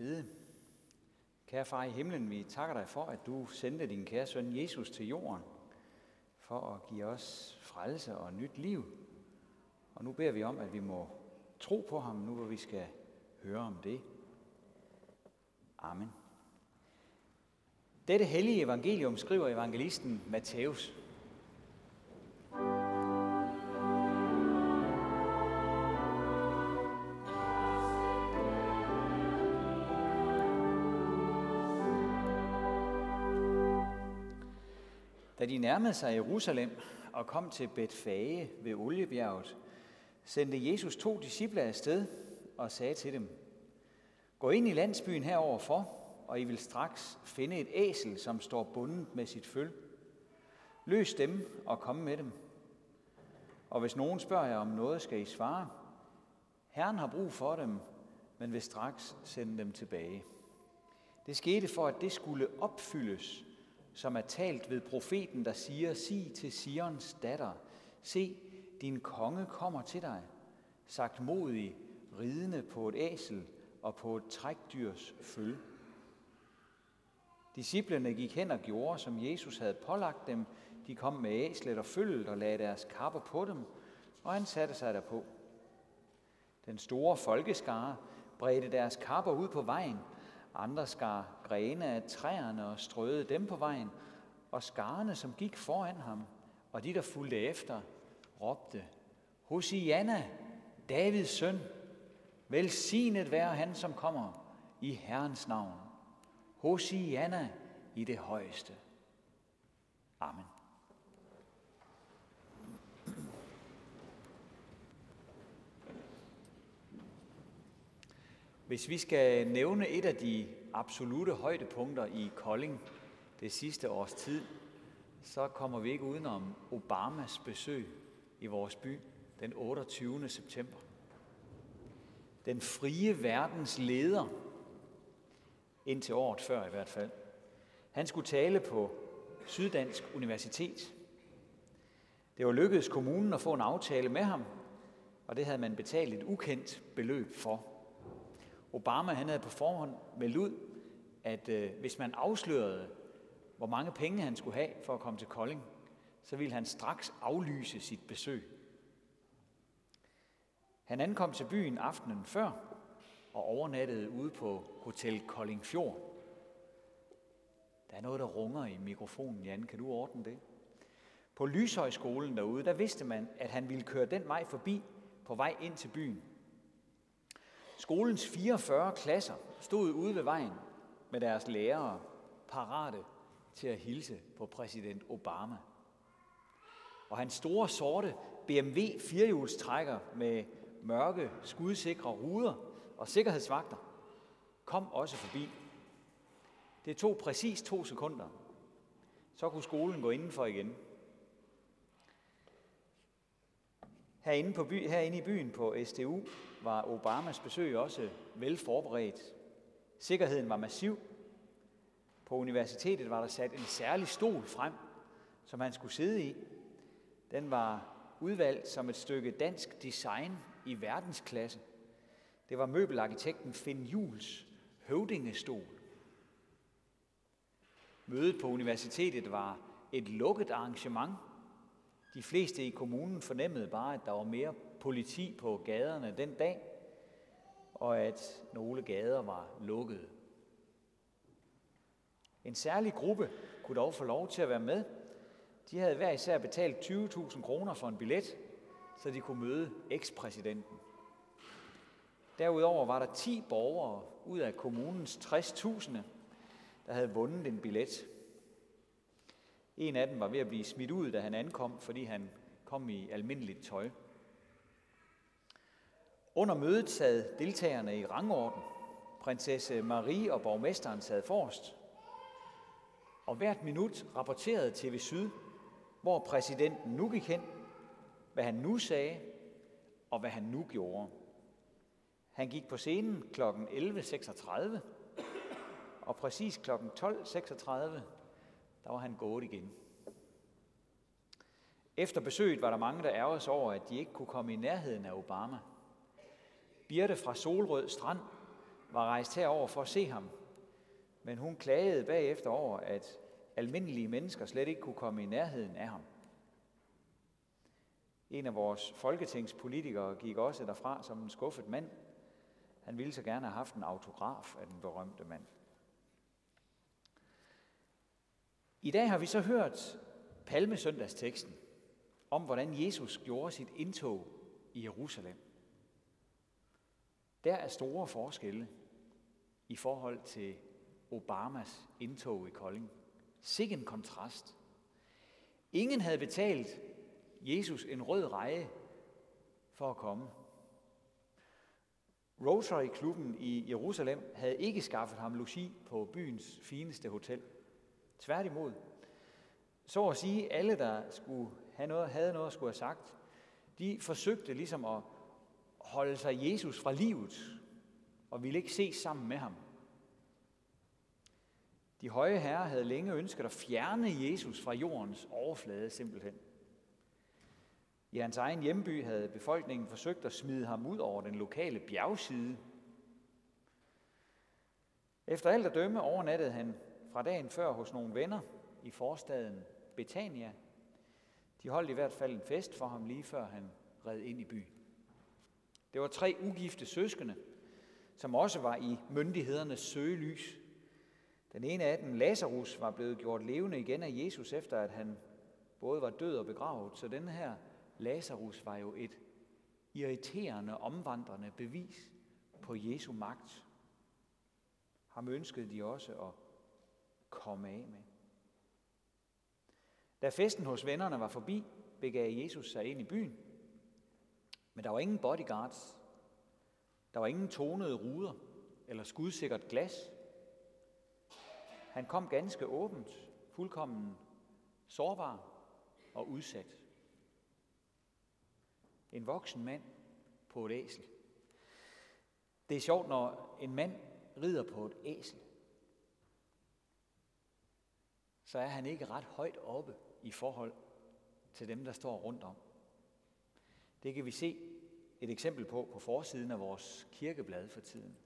bede. Kære far i himlen, vi takker dig for, at du sendte din kære søn Jesus til jorden, for at give os frelse og nyt liv. Og nu beder vi om, at vi må tro på ham, nu hvor vi skal høre om det. Amen. Dette hellige evangelium skriver evangelisten Matthæus. Da de nærmede sig Jerusalem og kom til Betfage ved Oliebjerget, sendte Jesus to disciple afsted og sagde til dem, Gå ind i landsbyen heroverfor, og I vil straks finde et æsel, som står bundet med sit føl. Løs dem og kom med dem. Og hvis nogen spørger jer om noget, skal I svare. Herren har brug for dem, men vil straks sende dem tilbage. Det skete for, at det skulle opfyldes, som er talt ved profeten, der siger, sig til Sions datter, se, din konge kommer til dig, sagt modig, ridende på et æsel og på et trækdyrs føl. Disciplerne gik hen og gjorde, som Jesus havde pålagt dem. De kom med æslet og følget og lagde deres kapper på dem, og han satte sig derpå. Den store folkeskare bredte deres kapper ud på vejen, andre skar grene af træerne og strøede dem på vejen, og skarne, som gik foran ham, og de, der fulgte efter, råbte, Hosianna, Davids søn, velsignet være han, som kommer i Herrens navn. Hosianna i det højeste. Amen. Hvis vi skal nævne et af de absolute højdepunkter i Kolding det sidste års tid, så kommer vi ikke udenom Obamas besøg i vores by den 28. september. Den frie verdens leder, indtil året før i hvert fald. Han skulle tale på Syddansk Universitet. Det var lykkedes kommunen at få en aftale med ham, og det havde man betalt et ukendt beløb for. Obama han havde på forhånd meldt ud, at øh, hvis man afslørede, hvor mange penge han skulle have for at komme til Kolding, så ville han straks aflyse sit besøg. Han ankom til byen aftenen før og overnattede ude på Hotel Koldingfjord. Der er noget, der runger i mikrofonen, Jan. Kan du ordne det? På Lyshøjskolen derude, der vidste man, at han ville køre den vej forbi på vej ind til byen. Skolens 44 klasser stod ude ved vejen med deres lærere parate til at hilse på præsident Obama. Og hans store sorte BMW firehjulstrækker med mørke, skudsikre ruder og sikkerhedsvagter kom også forbi. Det tog præcis to sekunder. Så kunne skolen gå indenfor igen. Herinde, på by, herinde i byen på STU var Obamas besøg også vel forberedt. Sikkerheden var massiv. På universitetet var der sat en særlig stol frem, som han skulle sidde i. Den var udvalgt som et stykke dansk design i verdensklasse. Det var møbelarkitekten Finn Jules høvdingestol. Mødet på universitetet var et lukket arrangement. De fleste i kommunen fornemmede bare, at der var mere politi på gaderne den dag, og at nogle gader var lukkede. En særlig gruppe kunne dog få lov til at være med. De havde hver især betalt 20.000 kroner for en billet, så de kunne møde ekspræsidenten. Derudover var der 10 borgere ud af kommunens 60.000, der havde vundet en billet. En af dem var ved at blive smidt ud, da han ankom, fordi han kom i almindeligt tøj. Under mødet sad deltagerne i rangorden. Prinsesse Marie og borgmesteren sad forrest. Og hvert minut rapporterede TV Syd, hvor præsidenten nu gik hen, hvad han nu sagde, og hvad han nu gjorde. Han gik på scenen kl. 11.36, og præcis kl. 12.36, der var han gået igen. Efter besøget var der mange, der ærgede sig over, at de ikke kunne komme i nærheden af Obama. Birte fra Solrød Strand var rejst herover for at se ham, men hun klagede bagefter over, at almindelige mennesker slet ikke kunne komme i nærheden af ham. En af vores folketingspolitikere gik også derfra som en skuffet mand. Han ville så gerne have haft en autograf af den berømte mand. I dag har vi så hørt palmesøndagsteksten om, hvordan Jesus gjorde sit indtog i Jerusalem. Der er store forskelle i forhold til Obamas indtog i Kolding. Sikke en kontrast. Ingen havde betalt Jesus en rød reje for at komme. Rotary-klubben i Jerusalem havde ikke skaffet ham logi på byens fineste hotel. Tværtimod. Så at sige, alle, der skulle have noget, havde noget at skulle have sagt, de forsøgte ligesom at holde sig Jesus fra livet, og ville ikke ses sammen med ham. De høje herrer havde længe ønsket at fjerne Jesus fra jordens overflade simpelthen. I hans egen hjemby havde befolkningen forsøgt at smide ham ud over den lokale bjergside. Efter alt at dømme overnattede han fra dagen før hos nogle venner i forstaden Betania. De holdt i hvert fald en fest for ham lige før han red ind i byen. Det var tre ugifte søskende, som også var i myndighedernes søgelys. Den ene af dem, Lazarus, var blevet gjort levende igen af Jesus, efter at han både var død og begravet. Så den her Lazarus var jo et irriterende, omvandrende bevis på Jesu magt. Ham ønskede de også at komme af med. Da festen hos vennerne var forbi, begav Jesus sig ind i byen. Men der var ingen bodyguards. Der var ingen tonede ruder eller skudsikkert glas. Han kom ganske åbent, fuldkommen sårbar og udsat. En voksen mand på et æsel. Det er sjovt, når en mand rider på et æsel, så er han ikke ret højt oppe i forhold til dem, der står rundt om. Det kan vi se et eksempel på på forsiden af vores kirkeblad for tiden.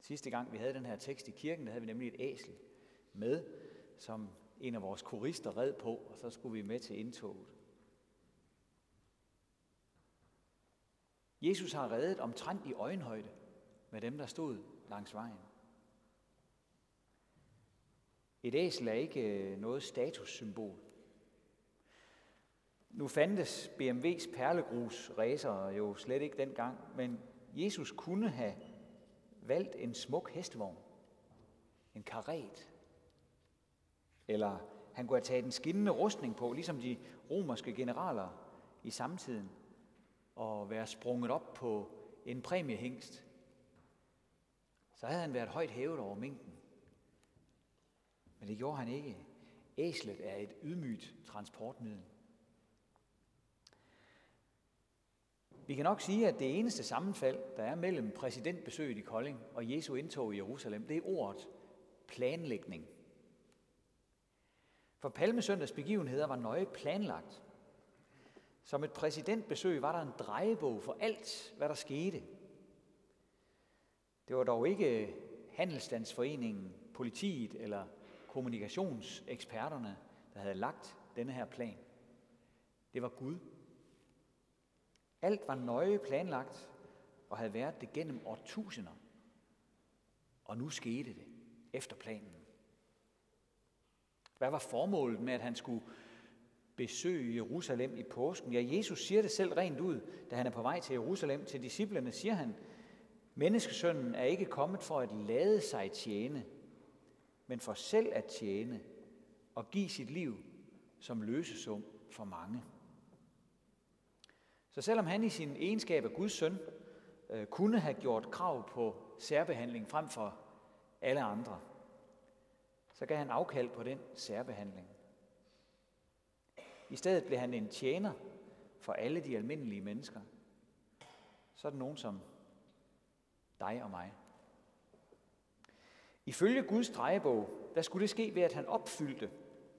Sidste gang vi havde den her tekst i kirken, der havde vi nemlig et æsel med, som en af vores korister red på, og så skulle vi med til indtoget. Jesus har reddet omtrent i øjenhøjde med dem, der stod langs vejen. Et æsel er ikke øh, noget statussymbol. Nu fandtes BMW's perlegrus racer jo slet ikke dengang, men Jesus kunne have valgt en smuk hestevogn, en karet, eller han kunne have taget en skinnende rustning på, ligesom de romerske generaler i samtiden, og være sprunget op på en præmiehængst. Så havde han været højt hævet over mængden. Men det gjorde han ikke. Æslet er et ydmygt transportmiddel. Vi kan nok sige, at det eneste sammenfald, der er mellem præsidentbesøget i Kolding og Jesu indtog i Jerusalem, det er ordet planlægning. For Palmesøndags begivenheder var nøje planlagt. Som et præsidentbesøg var der en drejebog for alt, hvad der skete. Det var dog ikke Handelsstandsforeningen, politiet eller kommunikationseksperterne, der havde lagt denne her plan. Det var Gud. Alt var nøje planlagt og havde været det gennem årtusinder. Og nu skete det efter planen. Hvad var formålet med, at han skulle besøge Jerusalem i påsken? Ja, Jesus siger det selv rent ud, da han er på vej til Jerusalem. Til disciplene siger han, Menneskesønnen er ikke kommet for at lade sig tjene, men for selv at tjene og give sit liv som løsesum for mange. Så selvom han i sin egenskab af Guds søn øh, kunne have gjort krav på særbehandling frem for alle andre, så gav han afkald på den særbehandling. I stedet blev han en tjener for alle de almindelige mennesker. Sådan nogen som dig og mig. Ifølge Guds drejebog, der skulle det ske ved, at han opfyldte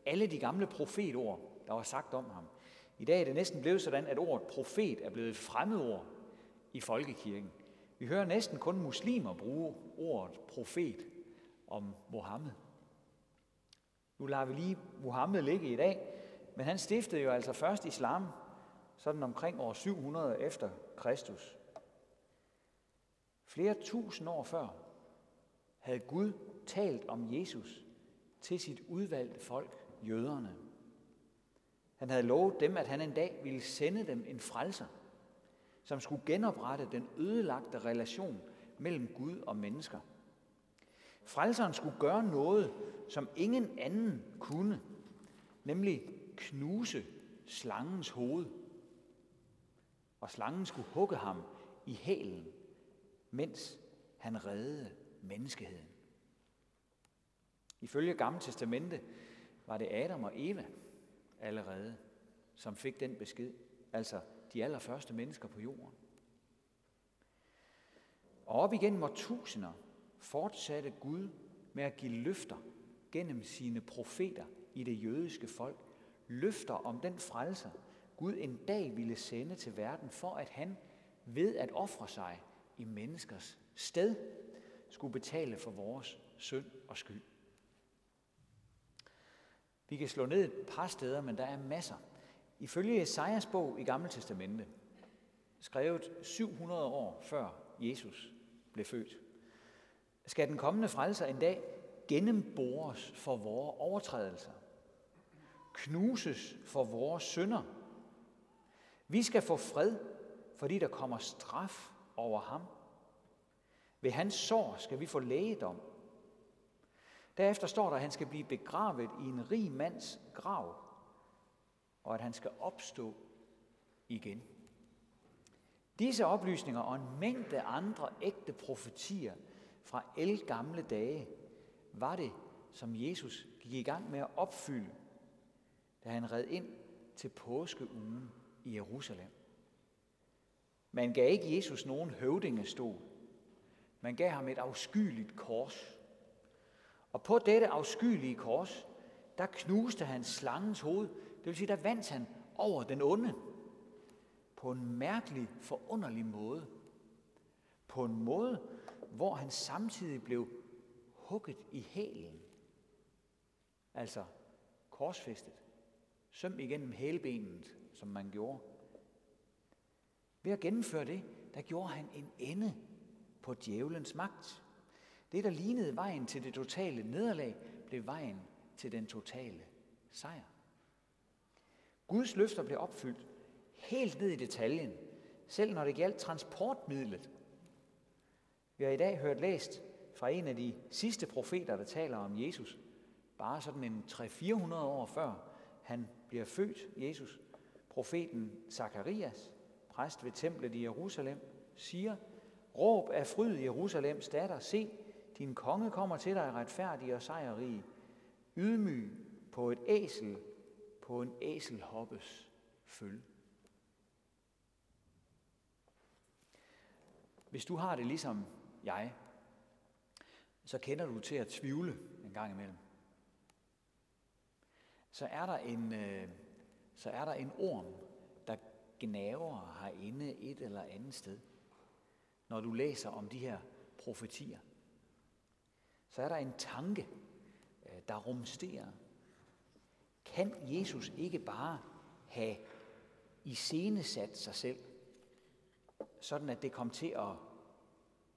alle de gamle profetord, der var sagt om ham. I dag er det næsten blevet sådan, at ordet profet er blevet et fremmedord i folkekirken. Vi hører næsten kun muslimer bruge ordet profet om Mohammed. Nu lader vi lige Mohammed ligge i dag, men han stiftede jo altså først islam, sådan omkring år 700 efter Kristus. Flere tusind år før havde Gud talt om Jesus til sit udvalgte folk, jøderne. Han havde lovet dem, at han en dag ville sende dem en frelser, som skulle genoprette den ødelagte relation mellem Gud og mennesker. Frelseren skulle gøre noget, som ingen anden kunne, nemlig knuse slangens hoved. Og slangen skulle hugge ham i hælen, mens han reddede menneskeheden. Ifølge Gamle Testamente var det Adam og Eva allerede, som fik den besked, altså de allerførste mennesker på jorden. Og op igennem årtusinder fortsatte Gud med at give løfter gennem sine profeter i det jødiske folk. Løfter om den frelser, Gud en dag ville sende til verden, for at han ved at ofre sig i menneskers sted, skulle betale for vores synd og skyld. Vi kan slå ned et par steder, men der er masser. Ifølge Esajas bog i Gamle Testamente, skrevet 700 år før Jesus blev født, skal den kommende frelser en dag gennembores for vores overtrædelser, knuses for vores synder. Vi skal få fred, fordi der kommer straf over ham. Ved hans sår skal vi få lægedom. Derefter står der, at han skal blive begravet i en rig mands grav, og at han skal opstå igen. Disse oplysninger og en mængde andre ægte profetier fra el gamle dage var det, som Jesus gik i gang med at opfylde, da han red ind til påskeugen i Jerusalem. Man gav ikke Jesus nogen høvdingestol. Man gav ham et afskyeligt kors. Og på dette afskyelige kors, der knuste han slangens hoved. Det vil sige, der vandt han over den onde. På en mærkelig, forunderlig måde. På en måde, hvor han samtidig blev hugget i hælen. Altså korsfæstet. Søm igennem hælbenet, som man gjorde. Ved at gennemføre det, der gjorde han en ende på djævelens magt. Det, der lignede vejen til det totale nederlag, blev vejen til den totale sejr. Guds løfter blev opfyldt helt ned i detaljen, selv når det gjaldt transportmidlet. Vi har i dag hørt læst fra en af de sidste profeter, der taler om Jesus, bare sådan en 300-400 år før han bliver født, Jesus. Profeten Zakarias, præst ved templet i Jerusalem, siger, Råb af fryd, Jerusalems datter, se, din konge kommer til dig retfærdig og sejrrig, ydmyg på et æsel, på en æselhoppes følge. Hvis du har det ligesom jeg, så kender du til at tvivle en gang imellem. Så er der en, øh, så er der en orm, der gnaver herinde et eller andet sted. Når du læser om de her profetier, så er der en tanke, øh, der rumsterer. Kan Jesus ikke bare have iscenesat sig selv, sådan at det kom til at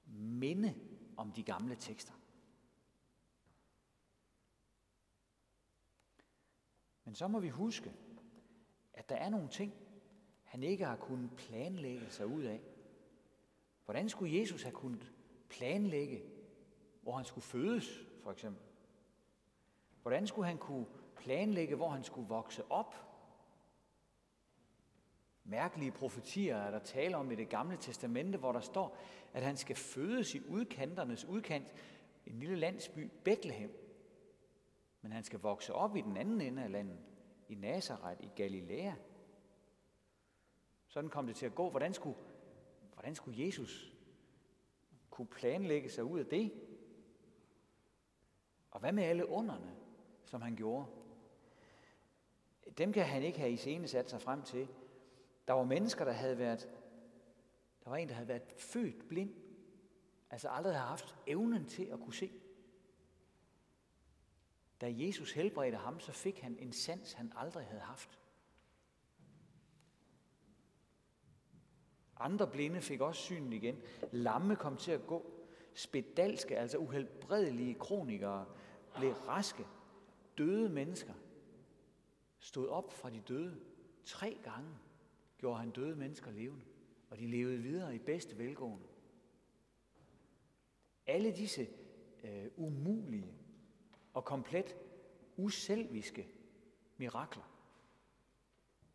minde om de gamle tekster? Men så må vi huske, at der er nogle ting, han ikke har kunnet planlægge sig ud af. Hvordan skulle Jesus have kunnet planlægge, hvor han skulle fødes, for eksempel? Hvordan skulle han kunne planlægge, hvor han skulle vokse op? Mærkelige profetier er der tale om i det gamle testamente, hvor der står, at han skal fødes i udkanternes udkant, en lille landsby, Bethlehem. Men han skal vokse op i den anden ende af landet, i Nazareth, i Galilea. Sådan kom det til at gå. Hvordan skulle, hvordan skulle Jesus kunne planlægge sig ud af det? Og hvad med alle underne, som han gjorde? Dem kan han ikke have i scene sat sig frem til. Der var mennesker, der havde været, der var en, der havde været født blind, altså aldrig havde haft evnen til at kunne se. Da Jesus helbredte ham, så fik han en sans, han aldrig havde haft. Andre blinde fik også synen igen. Lamme kom til at gå. Spedalske, altså uhelbredelige kronikere, blev raske. Døde mennesker stod op fra de døde. Tre gange gjorde han døde mennesker levende, og de levede videre i bedste velgående. Alle disse øh, umulige og komplet uselviske mirakler,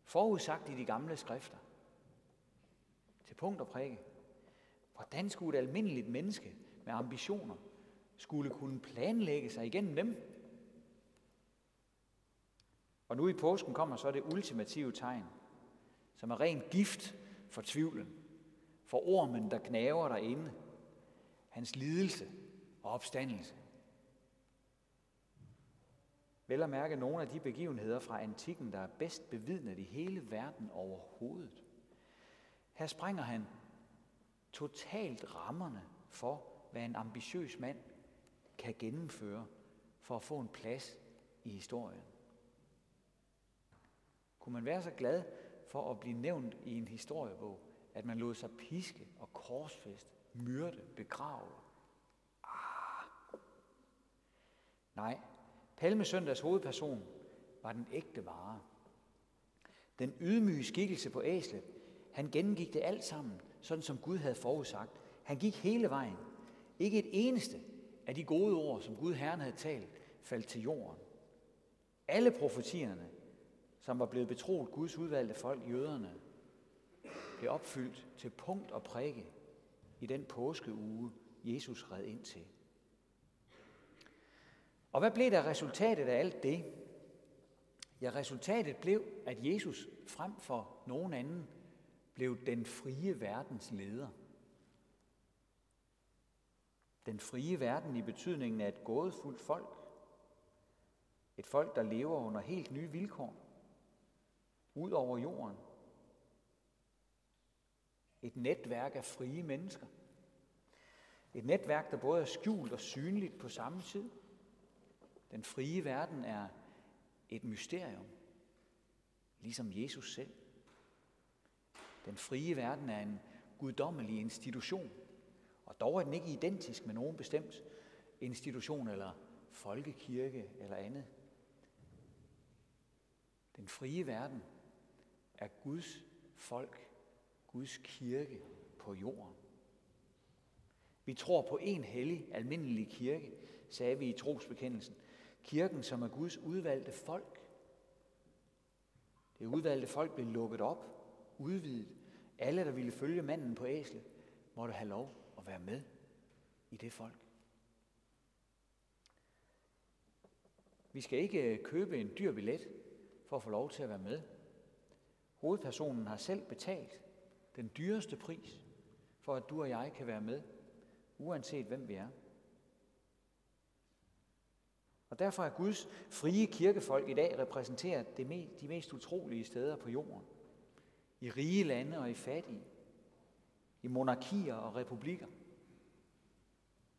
forudsagt i de gamle skrifter, til punkt og prikke. Hvordan skulle et almindeligt menneske med ambitioner skulle kunne planlægge sig igennem dem? Og nu i påsken kommer så det ultimative tegn, som er ren gift for tvivlen, for ormen, der knaver derinde, hans lidelse og opstandelse. Vel at mærke nogle af de begivenheder fra antikken, der er bedst bevidnet i hele verden overhovedet. Her springer han totalt rammerne for, hvad en ambitiøs mand kan gennemføre for at få en plads i historien. Kunne man være så glad for at blive nævnt i en historiebog, at man lod sig piske og korsfest, myrde, begrave? Ah. Nej, Palmesøndags hovedperson var den ægte vare. Den ydmyge skikkelse på æslet, han gennemgik det alt sammen, sådan som Gud havde forudsagt. Han gik hele vejen. Ikke et eneste af de gode ord, som Gud Herren havde talt, faldt til jorden. Alle profetierne, som var blevet betroet Guds udvalgte folk, jøderne, blev opfyldt til punkt og prikke i den påskeuge, Jesus red ind til. Og hvad blev der resultatet af alt det? Ja, resultatet blev, at Jesus frem for nogen anden blev den frie verdens leder. Den frie verden i betydningen af et gådefuldt folk. Et folk, der lever under helt nye vilkår. Ud over jorden. Et netværk af frie mennesker. Et netværk, der både er skjult og synligt på samme tid. Den frie verden er et mysterium, ligesom Jesus selv. Den frie verden er en guddommelig institution, og dog er den ikke identisk med nogen bestemt institution eller folkekirke eller andet. Den frie verden er Guds folk, Guds kirke på jorden. Vi tror på en hellig, almindelig kirke, sagde vi i trosbekendelsen. Kirken, som er Guds udvalgte folk. Det udvalgte folk blev lukket op, udvidet. Alle, der ville følge manden på æslet, måtte have lov at være med i det folk. Vi skal ikke øh, købe en dyr billet for at få lov til at være med. Hovedpersonen har selv betalt den dyreste pris for, at du og jeg kan være med, uanset hvem vi er. Og derfor er Guds frie kirkefolk i dag repræsenteret de mest utrolige steder på jorden. I rige lande og i fattige. I monarkier og republikker.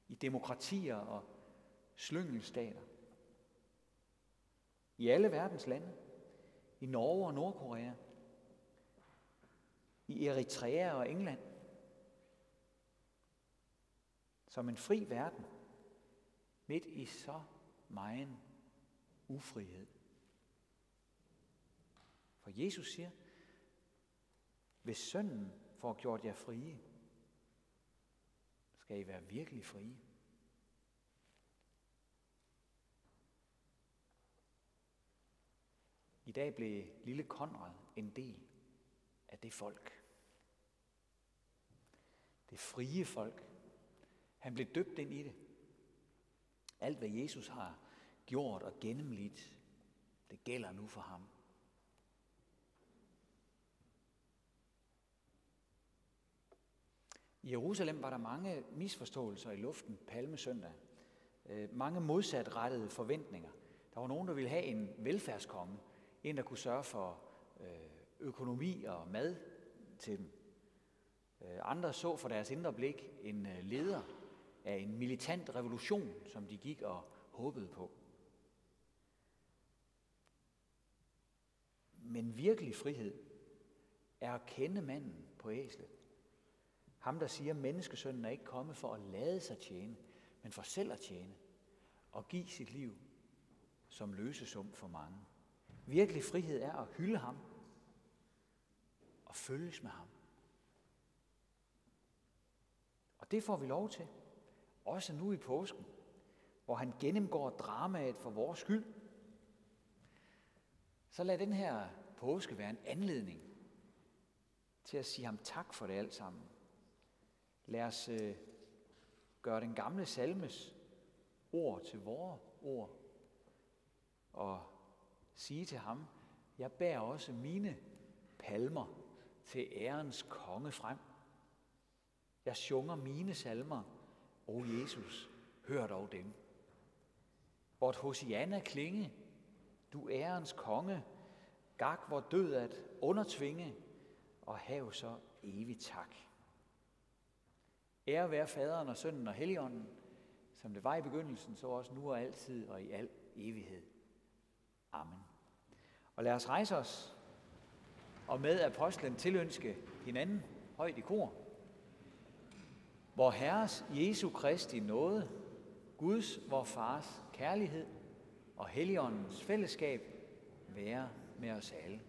I demokratier og slyngelstater. I alle verdens lande. I Norge og Nordkorea. I Eritrea og England. Som en fri verden. Midt i så megen ufrihed. For Jesus siger, hvis sønnen får gjort jer frie, skal I være virkelig frie. I dag blev lille Konrad en del af det folk. Det frie folk. Han blev døbt ind i det. Alt, hvad Jesus har gjort og gennemlidt, det gælder nu for ham. I Jerusalem var der mange misforståelser i luften palmesøndag. Øh, mange modsatrettede forventninger. Der var nogen, der ville have en velfærdskomme, en, der kunne sørge for øh, økonomi og mad til dem. Øh, andre så for deres indre blik en leder, af en militant revolution, som de gik og håbede på. Men virkelig frihed er at kende manden på æslet. Ham, der siger, at menneskesønnen er ikke kommet for at lade sig tjene, men for selv at tjene og give sit liv som løsesum for mange. Virkelig frihed er at hylde ham og følges med ham. Og det får vi lov til, også nu i påsken, hvor han gennemgår dramaet for vores skyld. Så lad den her påske være en anledning til at sige ham tak for det alt sammen. Lad os øh, gøre den gamle salmes ord til vore ord og sige til ham, jeg bærer også mine palmer til ærens konge frem. Jeg synger mine salmer, o Jesus, hør dog dem. Vort Hosianna klinge, du ærens konge, gak hvor død at undertvinge, og hav så evigt tak. Ære være faderen og sønnen og helligånden, som det var i begyndelsen, så også nu og altid og i al evighed. Amen. Og lad os rejse os og med apostlen tilønske hinanden højt i kor. Hvor Herres Jesu Kristi nåde, Guds, vor Fars kærlighed og Helligåndens fællesskab være med os alle.